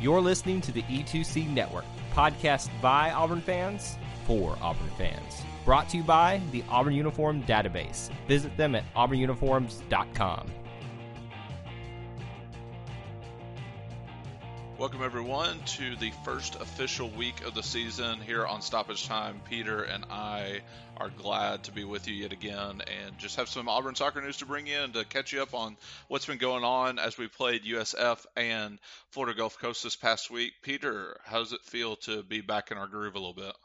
You're listening to the E2C Network, podcast by Auburn fans for Auburn fans. Brought to you by the Auburn Uniform Database. Visit them at auburnuniforms.com. Welcome, everyone, to the first official week of the season here on Stoppage Time. Peter and I are glad to be with you yet again and just have some Auburn soccer news to bring in to catch you up on what's been going on as we played USF and Florida Gulf Coast this past week. Peter, how does it feel to be back in our groove a little bit?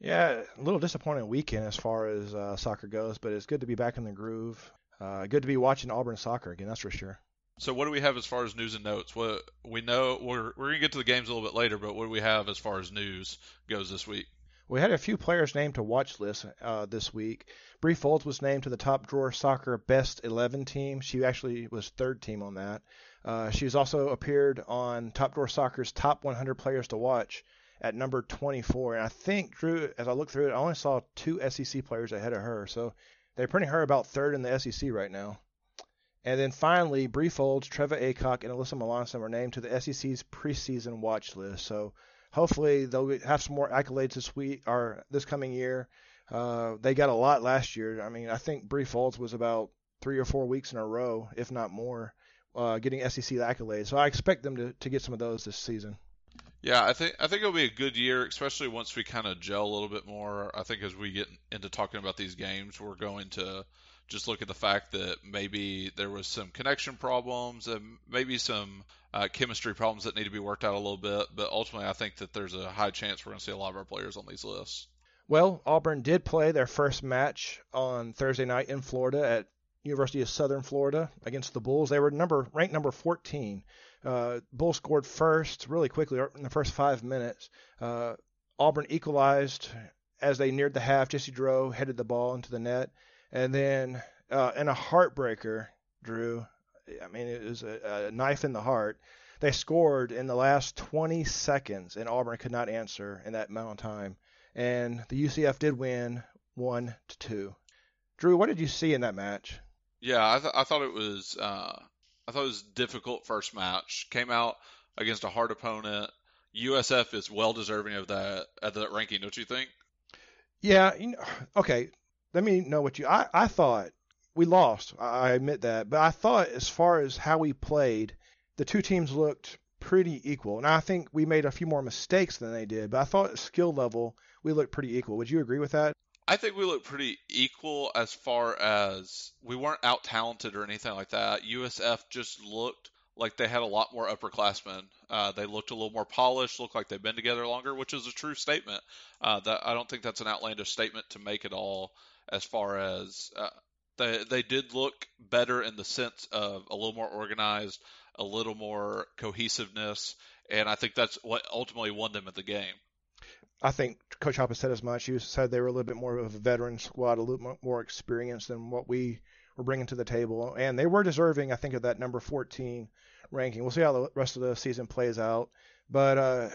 Yeah, a little disappointing weekend as far as uh, soccer goes, but it's good to be back in the groove. Uh, good to be watching Auburn soccer again, that's for sure. So what do we have as far as news and notes? What we know we're we're gonna get to the games a little bit later, but what do we have as far as news goes this week? We had a few players named to watch list uh, this week. Bree Folds was named to the Top Drawer Soccer Best 11 team. She actually was third team on that. Uh, she's also appeared on Top Drawer Soccer's Top 100 Players to Watch at number 24. And I think, Drew, as I look through it, I only saw two SEC players ahead of her. So they're putting her about third in the SEC right now. And then finally, Bree Folds, Trevor Acock, and Alyssa Melanson were named to the SEC's preseason watch list. So hopefully they'll have some more accolades this week or this coming year. Uh, they got a lot last year. I mean, I think Bree Folds was about three or four weeks in a row, if not more, uh, getting SEC accolades. So I expect them to, to get some of those this season. Yeah, I think I think it'll be a good year, especially once we kind of gel a little bit more. I think as we get into talking about these games, we're going to just look at the fact that maybe there was some connection problems and maybe some uh, chemistry problems that need to be worked out a little bit. But ultimately, I think that there's a high chance we're going to see a lot of our players on these lists. Well, Auburn did play their first match on Thursday night in Florida at University of Southern Florida against the Bulls. They were number ranked number 14. Uh, Bulls scored first really quickly in the first five minutes. Uh, Auburn equalized as they neared the half. Jesse Giroux headed the ball into the net. And then uh, in a heartbreaker, Drew, I mean, it was a, a, knife in the heart. They scored in the last 20 seconds, and Auburn could not answer in that amount of time. And the UCF did win one to two. Drew, what did you see in that match? Yeah, I, th- I thought it was uh, I thought it was difficult first match. Came out against a hard opponent. USF is well deserving of that at that ranking, don't you think? Yeah, you know, okay let me know what you. I, I thought we lost. I admit that, but I thought as far as how we played, the two teams looked pretty equal. And I think we made a few more mistakes than they did, but I thought at skill level we looked pretty equal. Would you agree with that? I think we looked pretty equal as far as we weren't out talented or anything like that. USF just looked like they had a lot more upperclassmen. Uh, they looked a little more polished, looked like they've been together longer, which is a true statement. Uh, that I don't think that's an outlandish statement to make at all as far as uh, they they did look better in the sense of a little more organized, a little more cohesiveness, and I think that's what ultimately won them at the game. I think Coach Hoppa said as much. He said they were a little bit more of a veteran squad, a little more experienced than what we were bringing to the table, and they were deserving, I think, of that number 14 ranking. We'll see how the rest of the season plays out, but uh,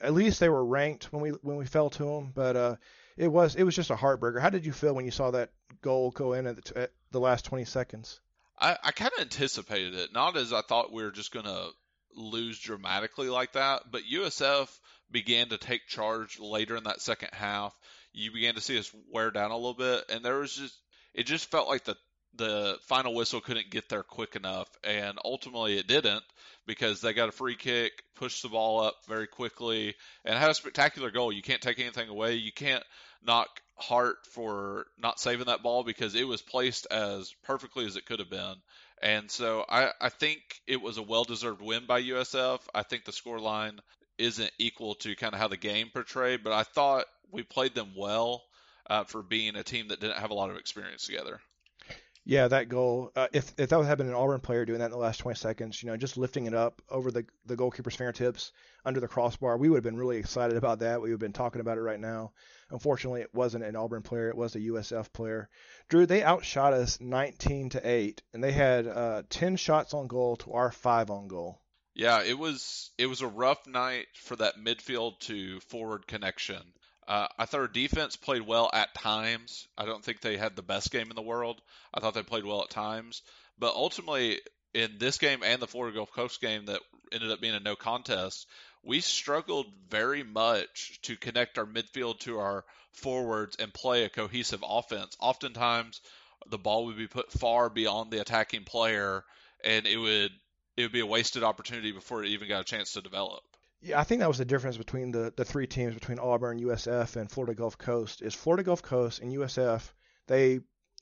at least they were ranked when we when we fell to them. But uh, it was it was just a heartbreaker. How did you feel when you saw that goal go in at the, at the last 20 seconds? I, I kind of anticipated it, not as I thought we were just going to lose dramatically like that, but USF began to take charge later in that second half. You began to see us wear down a little bit, and there was just it just felt like the the final whistle couldn't get there quick enough, and ultimately it didn't because they got a free kick, pushed the ball up very quickly, and had a spectacular goal. You can't take anything away. You can't knock Hart for not saving that ball because it was placed as perfectly as it could have been. And so I, I think it was a well deserved win by USF. I think the score line isn't equal to kind of how the game portrayed, but I thought we played them well uh, for being a team that didn't have a lot of experience together. Yeah, that goal. Uh, if if that would have been an Auburn player doing that in the last 20 seconds, you know, just lifting it up over the the goalkeeper's fingertips under the crossbar, we would have been really excited about that. We would have been talking about it right now. Unfortunately, it wasn't an Auburn player; it was a USF player. Drew, they outshot us 19 to eight, and they had uh, 10 shots on goal to our five on goal. Yeah, it was it was a rough night for that midfield to forward connection. Uh, I thought our defense played well at times. I don't think they had the best game in the world. I thought they played well at times, but ultimately in this game and the Florida Gulf Coast game that ended up being a no contest, we struggled very much to connect our midfield to our forwards and play a cohesive offense. Oftentimes, the ball would be put far beyond the attacking player, and it would it would be a wasted opportunity before it even got a chance to develop. Yeah, I think that was the difference between the, the three teams between Auburn, USF, and Florida Gulf Coast. Is Florida Gulf Coast and USF they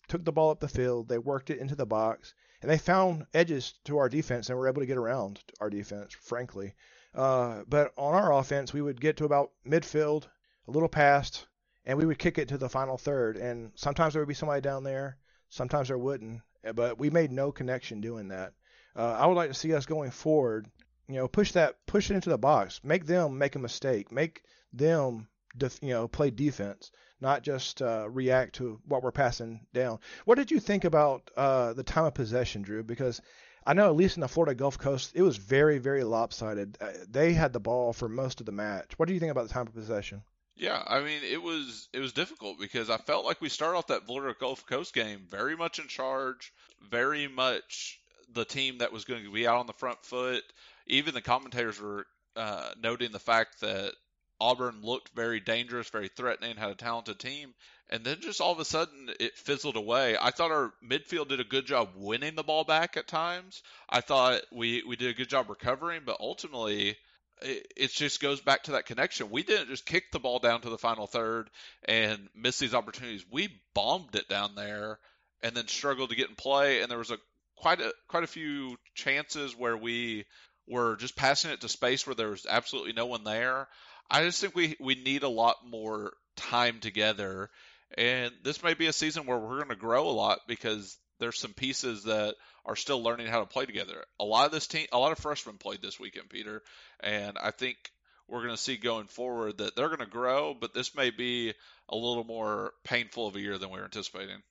took the ball up the field, they worked it into the box, and they found edges to our defense and were able to get around our defense, frankly. Uh, but on our offense, we would get to about midfield, a little past, and we would kick it to the final third. And sometimes there would be somebody down there, sometimes there wouldn't. But we made no connection doing that. Uh, I would like to see us going forward, you know, push that, push it into the box, make them make a mistake, make them, def, you know, play defense, not just uh, react to what we're passing down. What did you think about uh, the time of possession, Drew? Because I know at least in the Florida Gulf Coast, it was very, very lopsided. Uh, they had the ball for most of the match. What do you think about the time of possession? Yeah, I mean it was it was difficult because I felt like we started off that Florida Gulf Coast game very much in charge, very much the team that was going to be out on the front foot. Even the commentators were uh, noting the fact that Auburn looked very dangerous, very threatening, had a talented team, and then just all of a sudden it fizzled away. I thought our midfield did a good job winning the ball back at times. I thought we we did a good job recovering, but ultimately it, it just goes back to that connection. We didn't just kick the ball down to the final third and miss these opportunities. We bombed it down there and then struggled to get in play. And there was a quite a quite a few chances where we were just passing it to space where there was absolutely no one there. I just think we we need a lot more time together. And this may be a season where we're going to grow a lot because there's some pieces that are still learning how to play together. A lot of this team, a lot of freshmen played this weekend, Peter, and I think we're going to see going forward that they're going to grow, but this may be a little more painful of a year than we were anticipating.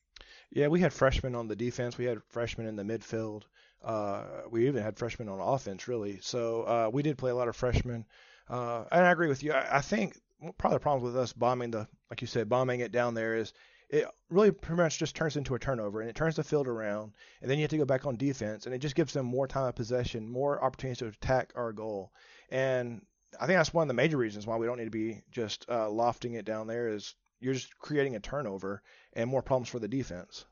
Yeah, we had freshmen on the defense. We had freshmen in the midfield. Uh, we even had freshmen on offense, really. So uh, we did play a lot of freshmen. Uh, and I agree with you. I, I think probably the problem with us bombing the, like you said, bombing it down there is it really pretty much just turns into a turnover and it turns the field around and then you have to go back on defense and it just gives them more time of possession, more opportunities to attack our goal. And I think that's one of the major reasons why we don't need to be just uh, lofting it down there is you're just creating a turnover and more problems for the defense.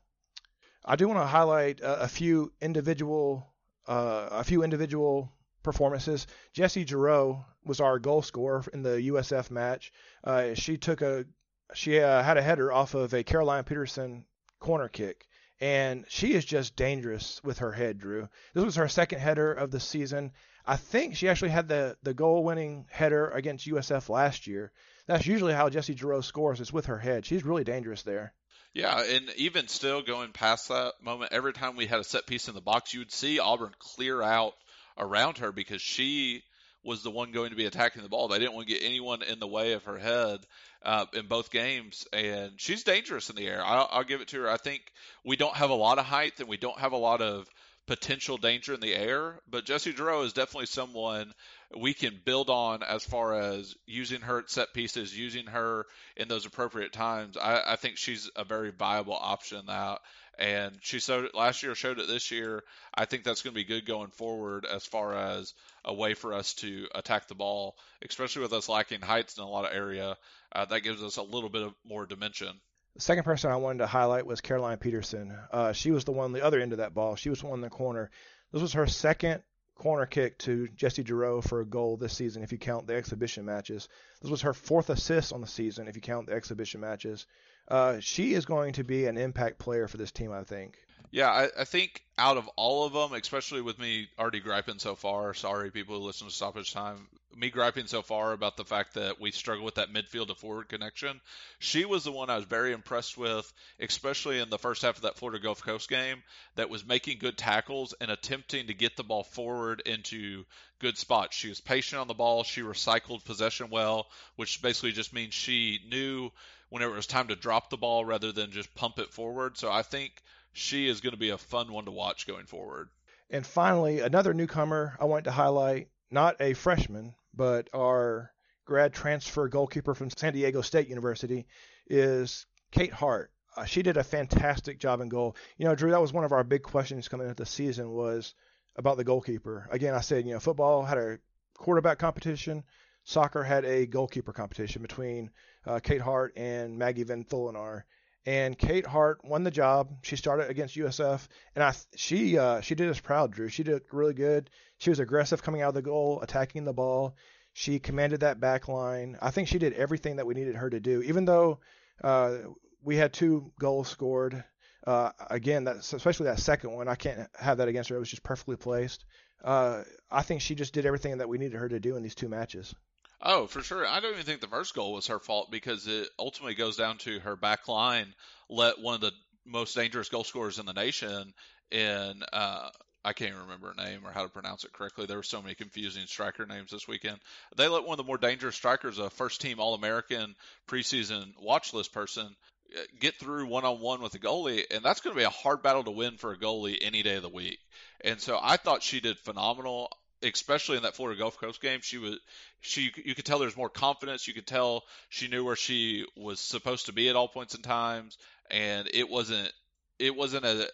I do want to highlight a, a few individual uh, a few individual performances. Jesse Giroux was our goal scorer in the USF match. Uh, she took a she uh, had a header off of a Caroline Peterson corner kick, and she is just dangerous with her head, Drew. This was her second header of the season. I think she actually had the, the goal winning header against USF last year. That's usually how Jesse Giroux scores, It's with her head. She's really dangerous there. Yeah, and even still going past that moment, every time we had a set piece in the box, you would see Auburn clear out around her because she was the one going to be attacking the ball. They didn't want to get anyone in the way of her head uh, in both games, and she's dangerous in the air. I'll, I'll give it to her. I think we don't have a lot of height and we don't have a lot of potential danger in the air, but Jessie Giroux is definitely someone we can build on as far as using her at set pieces, using her in those appropriate times. I, I think she's a very viable option that. And she showed it last year, showed it this year. I think that's going to be good going forward as far as a way for us to attack the ball, especially with us lacking heights in a lot of area. Uh, that gives us a little bit of more dimension. The second person I wanted to highlight was Caroline Peterson. Uh, she was the one on the other end of that ball. She was the one in the corner. This was her second corner kick to Jessie Giroux for a goal this season, if you count the exhibition matches. This was her fourth assist on the season, if you count the exhibition matches. Uh, she is going to be an impact player for this team, I think. Yeah, I, I, think out of all of them, especially with me already griping so far, sorry people who listen to Stoppage Time, me griping so far about the fact that we struggle with that midfield to forward connection. She was the one I was very impressed with, especially in the first half of that Florida Gulf Coast game, that was making good tackles and attempting to get the ball forward into good spots. She was patient on the ball. She recycled possession well, which basically just means she knew whenever it was time to drop the ball rather than just pump it forward. So I think she is going to be a fun one to watch going forward. And finally, another newcomer I want to highlight, not a freshman, but our grad transfer goalkeeper from San Diego State University, is Kate Hart. Uh, she did a fantastic job in goal. You know, Drew, that was one of our big questions coming into the season was about the goalkeeper. Again, I said, you know, football had a quarterback competition, soccer had a goalkeeper competition between uh, Kate Hart and Maggie Van Thulenar. And Kate Hart won the job. She started against USF, and I she uh, she did us proud, Drew. She did really good. She was aggressive coming out of the goal, attacking the ball. She commanded that back line. I think she did everything that we needed her to do. Even though uh, we had two goals scored, uh, again, that, especially that second one, I can't have that against her. It was just perfectly placed. Uh, I think she just did everything that we needed her to do in these two matches. Oh, for sure. I don't even think the first goal was her fault because it ultimately goes down to her back line let one of the most dangerous goal scorers in the nation in uh, I can't remember her name or how to pronounce it correctly. There were so many confusing striker names this weekend. They let one of the more dangerous strikers, a first team All American preseason watch list person, uh, get through one on one with the goalie, and that's going to be a hard battle to win for a goalie any day of the week. And so I thought she did phenomenal especially in that Florida Gulf Coast game, she was she you could tell there's more confidence. You could tell she knew where she was supposed to be at all points in times, and it wasn't it wasn't a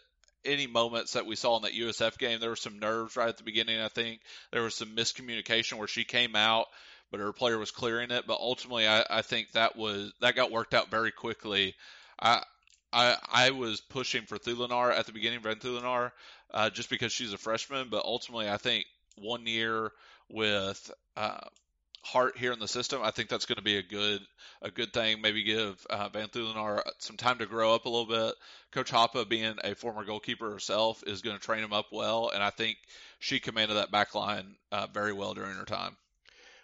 any moments that we saw in that USF game. There were some nerves right at the beginning. I think there was some miscommunication where she came out, but her player was clearing it. But ultimately, I, I think that was that got worked out very quickly. I I I was pushing for Thulenar at the beginning, Van Thulenar, uh, just because she's a freshman. But ultimately, I think one year with uh, Hart here in the system, I think that's going to be a good a good thing. Maybe give uh, Van Thulenar some time to grow up a little bit. Coach Hoppa, being a former goalkeeper herself, is going to train him up well, and I think she commanded that back line uh, very well during her time.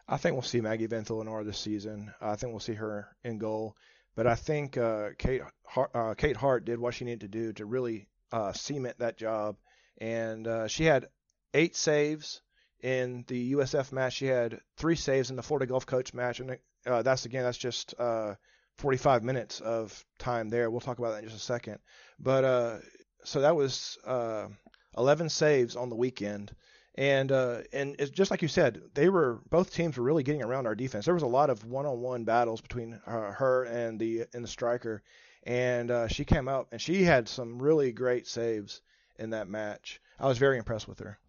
I think we'll see Maggie Van Thulenar this season. I think we'll see her in goal, but I think uh, Kate Hart, uh, Kate Hart did what she needed to do to really uh, cement that job, and uh, she had eight saves in the USF match. She had three saves in the Florida Gulf Coast match, and uh, that's again that's just uh, 45 minutes of time there. We'll talk about that in just a second. But uh, so that was uh, 11 saves on the weekend. And uh, and it's just like you said, they were both teams were really getting around our defense. There was a lot of one-on-one battles between uh, her and the and the striker, and she came out and she had some really great saves in that match. I was very impressed with her.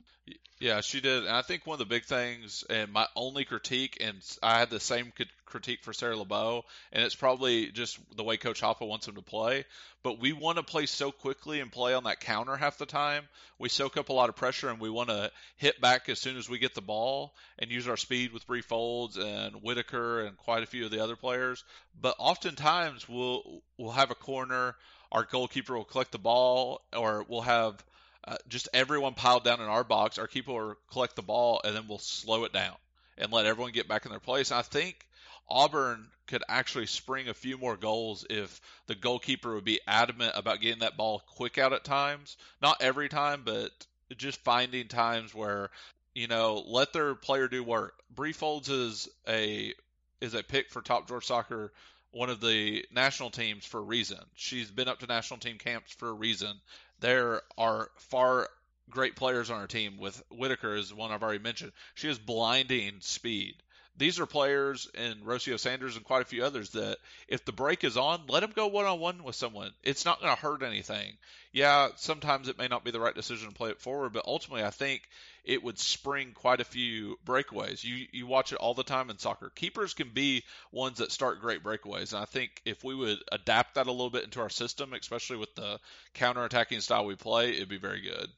Yeah, she did. And I think one of the big things, and my only critique, and I had the same critique for Sarah LeBeau, and it's probably just the way Coach Hoppa wants them to play. But we want to play so quickly and play on that counter half the time. We soak up a lot of pressure, and we want to hit back as soon as we get the ball and use our speed with Bree Folds and Whitaker and quite a few of the other players. But oftentimes we'll we'll have a corner. Our goalkeeper will collect the ball, or we'll have uh, just everyone piled down in our box. Our keeper will collect the ball, and then we'll slow it down and let everyone get back in their place. I think Auburn could actually spring a few more goals if the goalkeeper would be adamant about getting that ball quick out at times. Not every time, but just finding times where you know let their player do work. Bree Folds is a is a pick for Top Drawer Soccer one of the national teams for a reason. She's been up to national team camps for a reason there are far great players on our team. With Whitaker is one I've already mentioned. She has blinding speed. These are players and Rocio Sanders and quite a few others that if the break is on, let them go one on one with someone. It's not going to hurt anything. Yeah, sometimes it may not be the right decision to play it forward, but ultimately I think it would spring quite a few breakaways. You you watch it all the time in soccer. Keepers can be ones that start great breakaways, and I think if we would adapt that a little bit into our system, especially with the counter-attacking style we play, it'd be very good.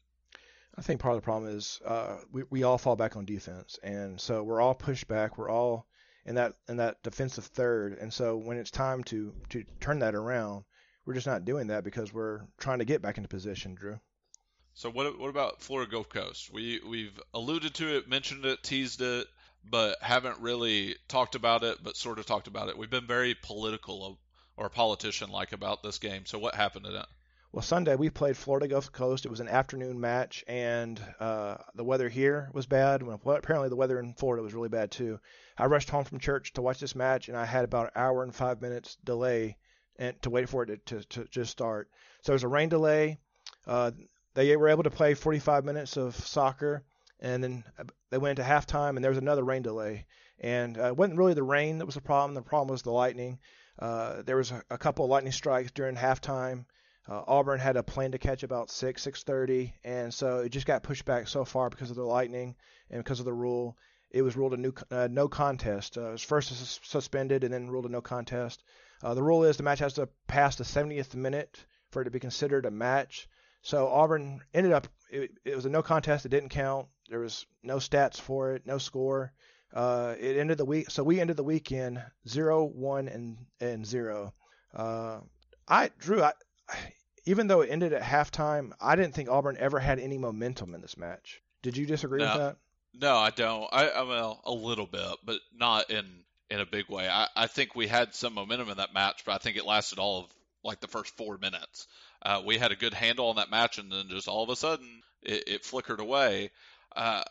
I think part of the problem is uh, we we all fall back on defense, and so we're all pushed back. We're all in that in that defensive third, and so when it's time to to turn that around, we're just not doing that because we're trying to get back into position, Drew. So what what about Florida Gulf Coast? We we've alluded to it, mentioned it, teased it, but haven't really talked about it, but sort of talked about it. We've been very political or politician like about this game. So what happened to that? Well, Sunday we played Florida Gulf Coast. It was an afternoon match, and uh, the weather here was bad. Well, apparently the weather in Florida was really bad too. I rushed home from church to watch this match, and I had about an hour and five minutes delay and to wait for it to, to, to just start. So it was a rain delay. Uh, they were able to play 45 minutes of soccer, and then they went into halftime, and there was another rain delay. And uh, it wasn't really the rain that was the problem. The problem was the lightning. Uh, there was a, a couple of lightning strikes during halftime. Uh, Auburn had a plan to catch about six, six thirty, and so it just got pushed back so far because of the lightning and because of the rule. It was ruled a new uh, no contest. Uh, it was first sus- suspended and then ruled a no contest. Uh, the rule is the match has to pass the 70th minute for it to be considered a match. So Auburn ended up it, it was a no contest. It didn't count. There was no stats for it, no score. Uh, it ended the week, so we ended the weekend zero, one, and and zero. Uh, I Drew, I, even though it ended at halftime, I didn't think Auburn ever had any momentum in this match. Did you disagree no, with that? No, I don't. I, I well, a little bit, but not in in a big way. I, I think we had some momentum in that match, but I think it lasted all of like the first four minutes. Uh, we had a good handle on that match, and then just all of a sudden it, it flickered away. Uh,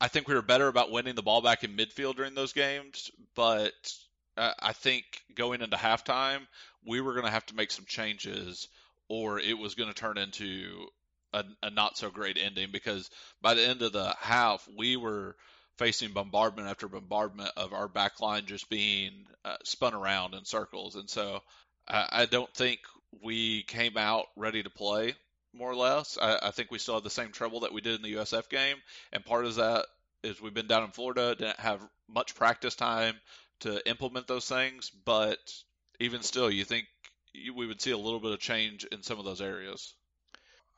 I think we were better about winning the ball back in midfield during those games, but uh, I think going into halftime, we were going to have to make some changes, or it was going to turn into a, a not so great ending because by the end of the half, we were facing bombardment after bombardment of our back line just being uh, spun around in circles. And so I, I don't think we came out ready to play more or less. I, I, think we still had the same trouble that we did in the USF game, and part of that is we've been down in Florida, didn't have much practice time to implement those things, but even still, you think we would see a little bit of change in some of those areas.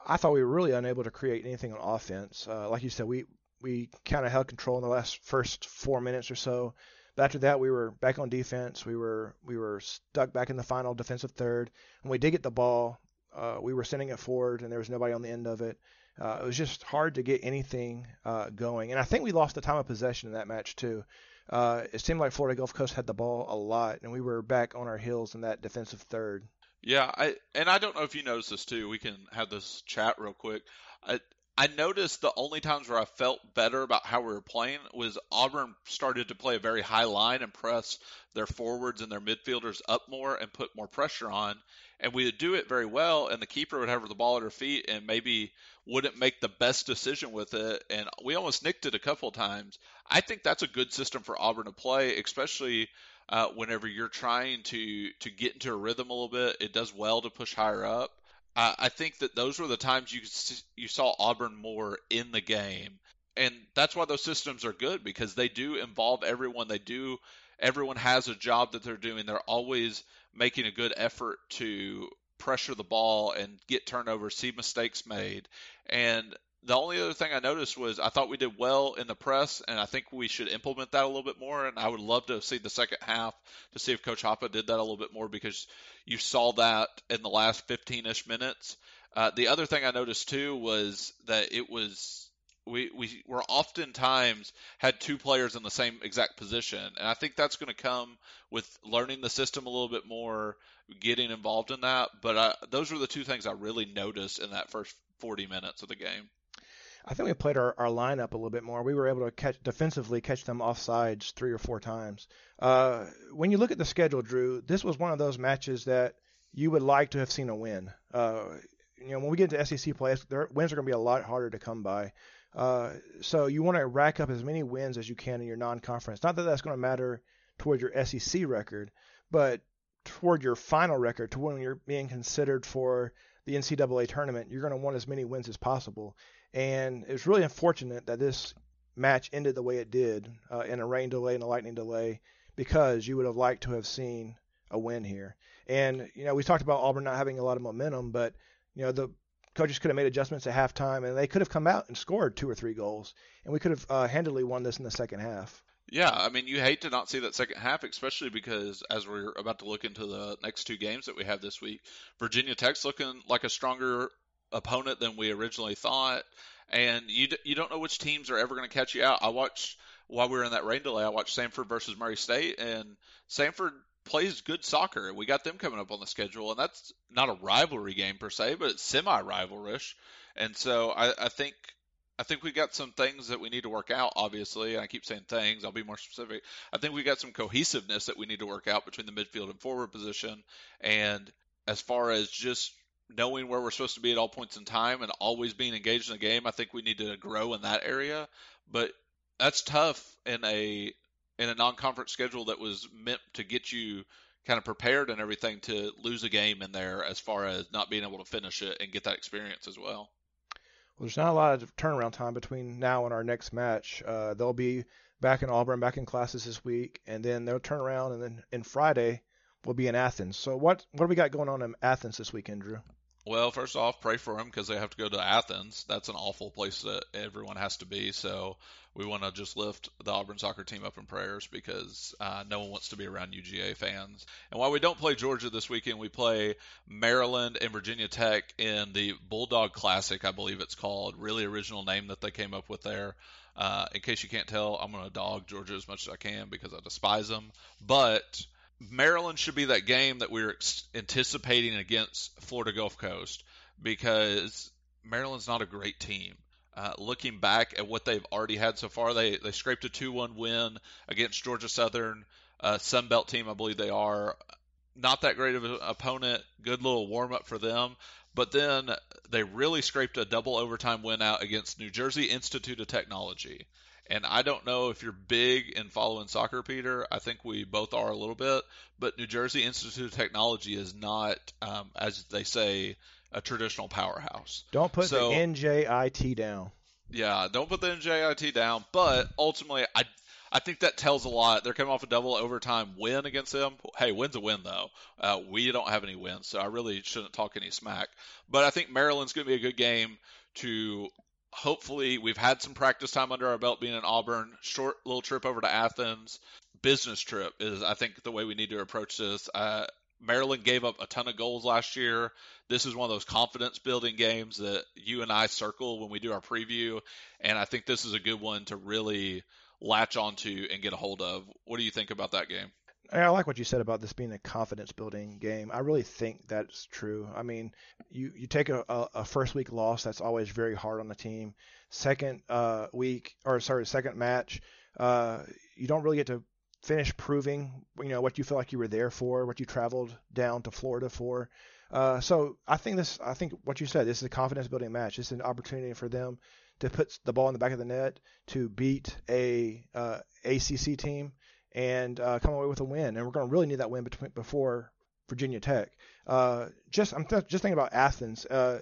I thought we were really unable to create anything on offense. Uh, like you said, we we kind of held control in the last first four minutes or so. But after that, we were back on defense. We were we were stuck back in the final defensive third. When we did get the ball, uh, we were sending it forward, and there was nobody on the end of it. Uh, it was just hard to get anything uh, going. And I think we lost the time of possession in that match too. Uh, it seemed like Florida Gulf Coast had the ball a lot, and we were back on our heels in that defensive third. Yeah, I and I don't know if you noticed this too. We can have this chat real quick. I, I noticed the only times where I felt better about how we were playing was Auburn started to play a very high line and press their forwards and their midfielders up more and put more pressure on. And we would do it very well, and the keeper would have the ball at her feet and maybe wouldn't make the best decision with it. And we almost nicked it a couple times. I think that's a good system for Auburn to play, especially uh, whenever you're trying to to get into a rhythm a little bit. It does well to push higher up. Uh, I think that those were the times you you saw Auburn more in the game, and that's why those systems are good because they do involve everyone. They do everyone has a job that they're doing. They're always making a good effort to pressure the ball and get turnovers, see mistakes made, and the only other thing I noticed was I thought we did well in the press, and I think we should implement that a little bit more. And I would love to see the second half to see if Coach Hoppa did that a little bit more because you saw that in the last 15ish minutes. Uh, the other thing I noticed too was that it was we we were oftentimes had two players in the same exact position, and I think that's going to come with learning the system a little bit more, getting involved in that. But I, those were the two things I really noticed in that first 40 minutes of the game. I think we played our, our lineup a little bit more. We were able to catch defensively catch them offsides three or four times. Uh, when you look at the schedule, Drew, this was one of those matches that you would like to have seen a win. Uh, you know, when we get into SEC play, their wins are going to be a lot harder to come by. Uh, so you want to rack up as many wins as you can in your non-conference. Not that that's going to matter toward your SEC record, but toward your final record, to when you're being considered for the NCAA tournament, you're going to want as many wins as possible. And it's really unfortunate that this match ended the way it did uh, in a rain delay and a lightning delay because you would have liked to have seen a win here. And, you know, we talked about Auburn not having a lot of momentum, but, you know, the coaches could have made adjustments at halftime and they could have come out and scored two or three goals. And we could have uh, handily won this in the second half. Yeah, I mean, you hate to not see that second half, especially because as we're about to look into the next two games that we have this week, Virginia Tech's looking like a stronger opponent than we originally thought, and you you don't know which teams are ever going to catch you out. I watched while we were in that rain delay. I watched Samford versus Murray State, and Samford plays good soccer. We got them coming up on the schedule, and that's not a rivalry game per se, but it's semi-rivalrous. And so I, I think I think we got some things that we need to work out. Obviously, I keep saying things. I'll be more specific. I think we got some cohesiveness that we need to work out between the midfield and forward position. And as far as just knowing where we're supposed to be at all points in time and always being engaged in the game. I think we need to grow in that area, but that's tough in a in a non-conference schedule that was meant to get you kind of prepared and everything to lose a game in there as far as not being able to finish it and get that experience as well. Well, there's not a lot of turnaround time between now and our next match. Uh, they'll be back in Auburn, back in classes this week, and then they'll turn around, and then in Friday we'll be in Athens. So what what do we got going on in Athens this weekend, Drew? Well, first off, pray for them because they have to go to Athens. That's an awful place that everyone has to be. So we want to just lift the Auburn soccer team up in prayers because uh, no one wants to be around UGA fans. And while we don't play Georgia this weekend, we play Maryland and Virginia Tech in the Bulldog Classic, I believe it's called. Really original name that they came up with there. Uh, in case you can't tell, I'm going to dog Georgia as much as I can because I despise them. But Maryland should be that game that we are anticipating against Florida Gulf Coast because Maryland's not a great team. Uh, looking back at what they've already had so far, they they scraped a 2-1 win against Georgia Southern, uh, Sun Belt team, I believe they are. Not that great of an opponent. Good little warm up for them. But then they really scraped a double overtime win out against New Jersey Institute of Technology. And I don't know if you're big in following soccer, Peter. I think we both are a little bit. But New Jersey Institute of Technology is not, um, as they say, a traditional powerhouse. Don't put so, the NJIT down. Yeah, don't put the NJIT down. But ultimately, I I think that tells a lot. They're coming off a double overtime win against them. Hey, win's a win though. Uh, we don't have any wins, so I really shouldn't talk any smack. But I think Maryland's going to be a good game to hopefully we've had some practice time under our belt being in Auburn. Short little trip over to Athens. Business trip is I think the way we need to approach this. Uh, Maryland gave up a ton of goals last year. This is one of those confidence building games that you and I circle when we do our preview, and I think this is a good one to really latch onto and get a hold of. What do you think about that game? I like what you said about this being a confidence building game. I really think that's true. I mean, you, you take a, a, first week loss, that's always very hard on the team. Second uh, week, or sorry, second match, uh, you don't really get to finish proving, you know, what you feel like you were there for, what you traveled down to Florida for. Uh, so I think this, I think what you said, this is a confidence building match. It's an opportunity for them to put the ball in the back of the net to beat a uh, ACC team and uh, come away with a win. And we're going to really need that win between, before Virginia Tech. Uh, just I'm th- just thinking about Athens. Uh,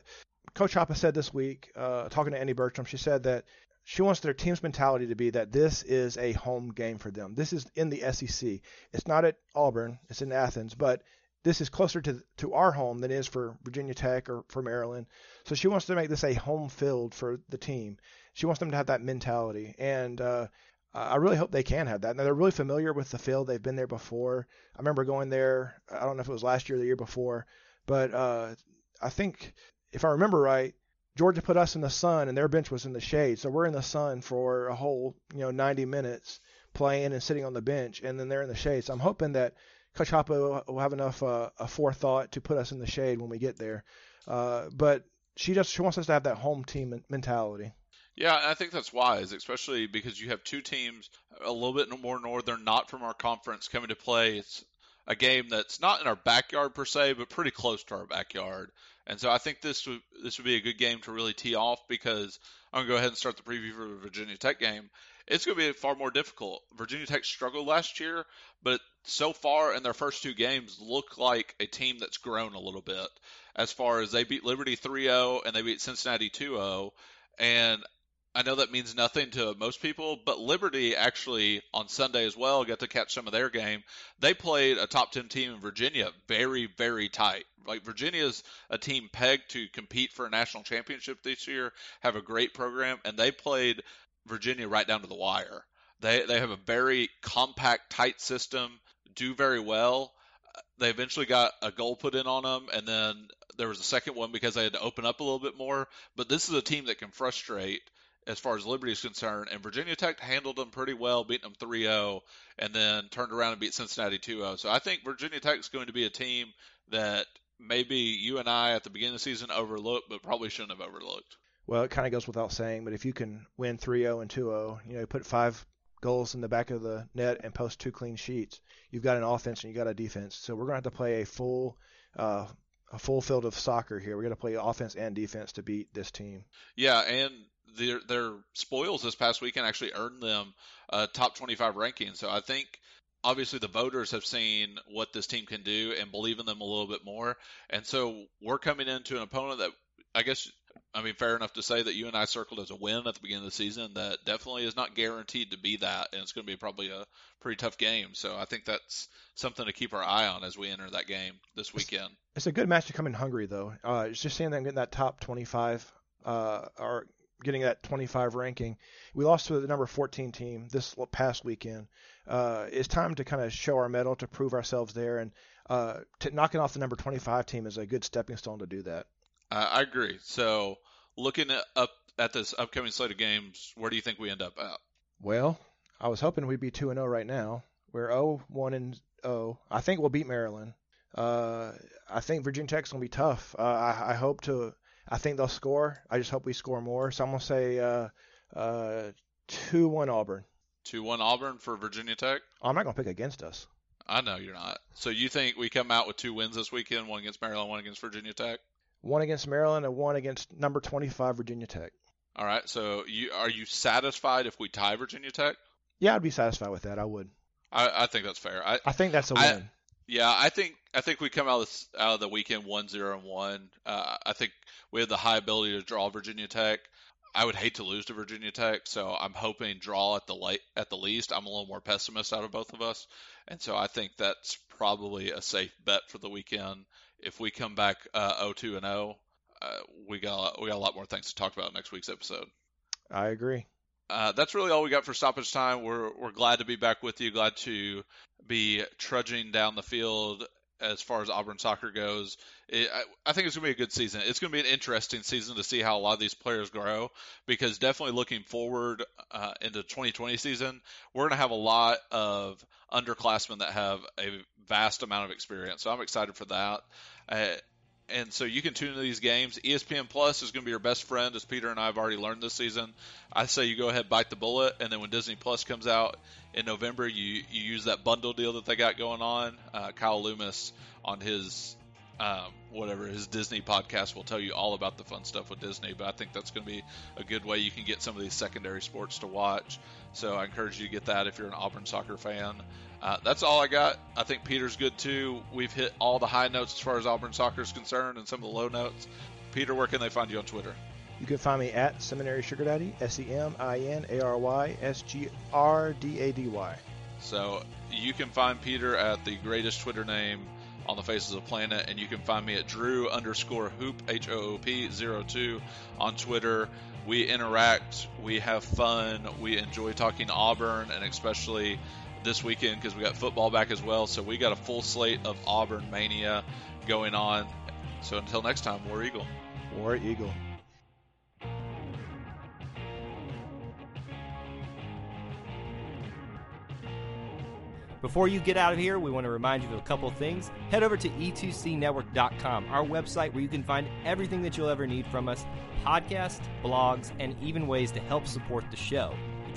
Coach Hoppa said this week, uh, talking to Andy Bertram, she said that she wants their team's mentality to be that this is a home game for them. This is in the SEC. It's not at Auburn. It's in Athens, but this is closer to to our home than it is for Virginia Tech or for Maryland. So she wants to make this a home field for the team. She wants them to have that mentality, and uh, I really hope they can have that. Now they're really familiar with the field. They've been there before. I remember going there. I don't know if it was last year or the year before, but uh, I think if I remember right, Georgia put us in the sun and their bench was in the shade. So we're in the sun for a whole you know 90 minutes playing and sitting on the bench, and then they're in the shade. So I'm hoping that Coach Hoppa will have enough uh, a forethought to put us in the shade when we get there. Uh, but she just she wants us to have that home team mentality. Yeah, I think that's wise, especially because you have two teams a little bit more northern, not from our conference, coming to play. It's a game that's not in our backyard per se, but pretty close to our backyard. And so I think this would this would be a good game to really tee off because I'm gonna go ahead and start the preview for the Virginia Tech game. It's gonna be far more difficult. Virginia Tech struggled last year, but so far in their first two games look like a team that's grown a little bit. As far as they beat Liberty 3-0 and they beat Cincinnati 2-0, and I know that means nothing to most people, but Liberty actually on Sunday as well got to catch some of their game. They played a top 10 team in Virginia very, very tight. Like Virginia's a team pegged to compete for a national championship this year, have a great program, and they played Virginia right down to the wire. They they have a very compact, tight system, do very well. They eventually got a goal put in on them, and then there was a second one because they had to open up a little bit more. But this is a team that can frustrate as far as Liberty is concerned, and Virginia Tech handled them pretty well, beating them 3-0, and then turned around and beat Cincinnati 2-0. So I think Virginia Tech is going to be a team that maybe you and I at the beginning of the season overlooked, but probably shouldn't have overlooked. Well, it kind of goes without saying, but if you can win 3-0 and 2-0, you know, you put five goals in the back of the net and post two clean sheets, you've got an offense and you've got a defense. So we're going to have to play a full uh, a full field of soccer here. We're going to play offense and defense to beat this team. Yeah, and their their spoils this past weekend actually earned them a top 25 ranking. So I think obviously the voters have seen what this team can do and believe in them a little bit more. And so we're coming into an opponent that I guess I mean fair enough to say that you and I circled as a win at the beginning of the season that definitely is not guaranteed to be that and it's going to be probably a pretty tough game. So I think that's something to keep our eye on as we enter that game this weekend. It's a good match to come in hungry though. Uh, it's just seeing them getting that top 25 uh, or getting that 25 ranking. We lost to the number 14 team this past weekend. Uh, it's time to kind of show our mettle to prove ourselves there, and uh, t- knocking off the number 25 team is a good stepping stone to do that. I agree. So looking at, up at this upcoming slate of games, where do you think we end up at? Well, I was hoping we'd be 2 and 0 right now. We're 0 1 and 0. I think we'll beat Maryland. Uh, I think Virginia Tech's gonna be tough. Uh, I, I hope to I think they'll score. I just hope we score more. So I'm gonna say uh, uh, two one Auburn. Two one Auburn for Virginia Tech. I'm not gonna pick against us. I know you're not. So you think we come out with two wins this weekend? One against Maryland, one against Virginia Tech. One against Maryland and one against number 25 Virginia Tech. All right. So you are you satisfied if we tie Virginia Tech? Yeah, I'd be satisfied with that. I would. I, I think that's fair. I, I think that's a win. Yeah, I think I think we come out of, this, out of the weekend one zero and one. Uh, I think we have the high ability to draw Virginia Tech. I would hate to lose to Virginia Tech, so I'm hoping draw at the late, at the least. I'm a little more pessimist out of both of us, and so I think that's probably a safe bet for the weekend. If we come back uh, 0-2 and 0, uh, we got we got a lot more things to talk about next week's episode. I agree. Uh, that's really all we got for stoppage time. We're we're glad to be back with you. Glad to be trudging down the field as far as Auburn soccer goes. It, I, I, think it's going to be a good season. It's going to be an interesting season to see how a lot of these players grow because definitely looking forward uh, into 2020 season, we're going to have a lot of underclassmen that have a vast amount of experience. So I'm excited for that. Uh, and so you can tune into these games. ESPN Plus is going to be your best friend, as Peter and I have already learned this season. I say you go ahead, bite the bullet, and then when Disney Plus comes out in November, you you use that bundle deal that they got going on. Uh, Kyle Loomis on his um, whatever his Disney podcast will tell you all about the fun stuff with Disney. But I think that's going to be a good way you can get some of these secondary sports to watch. So I encourage you to get that if you're an Auburn soccer fan. Uh, that's all I got. I think Peter's good too. We've hit all the high notes as far as Auburn soccer is concerned and some of the low notes. Peter, where can they find you on Twitter? You can find me at Seminary Sugar Daddy, S E M I N A R Y S G R D A D Y. So you can find Peter at the greatest Twitter name on the faces of the planet, and you can find me at Drew underscore Hoop H O O P zero two on Twitter. We interact, we have fun, we enjoy talking Auburn, and especially this weekend because we got football back as well. So we got a full slate of Auburn mania going on. So until next time, War Eagle. War Eagle. Before you get out of here, we want to remind you of a couple things. Head over to e2cnetwork.com, our website where you can find everything that you'll ever need from us podcasts, blogs, and even ways to help support the show.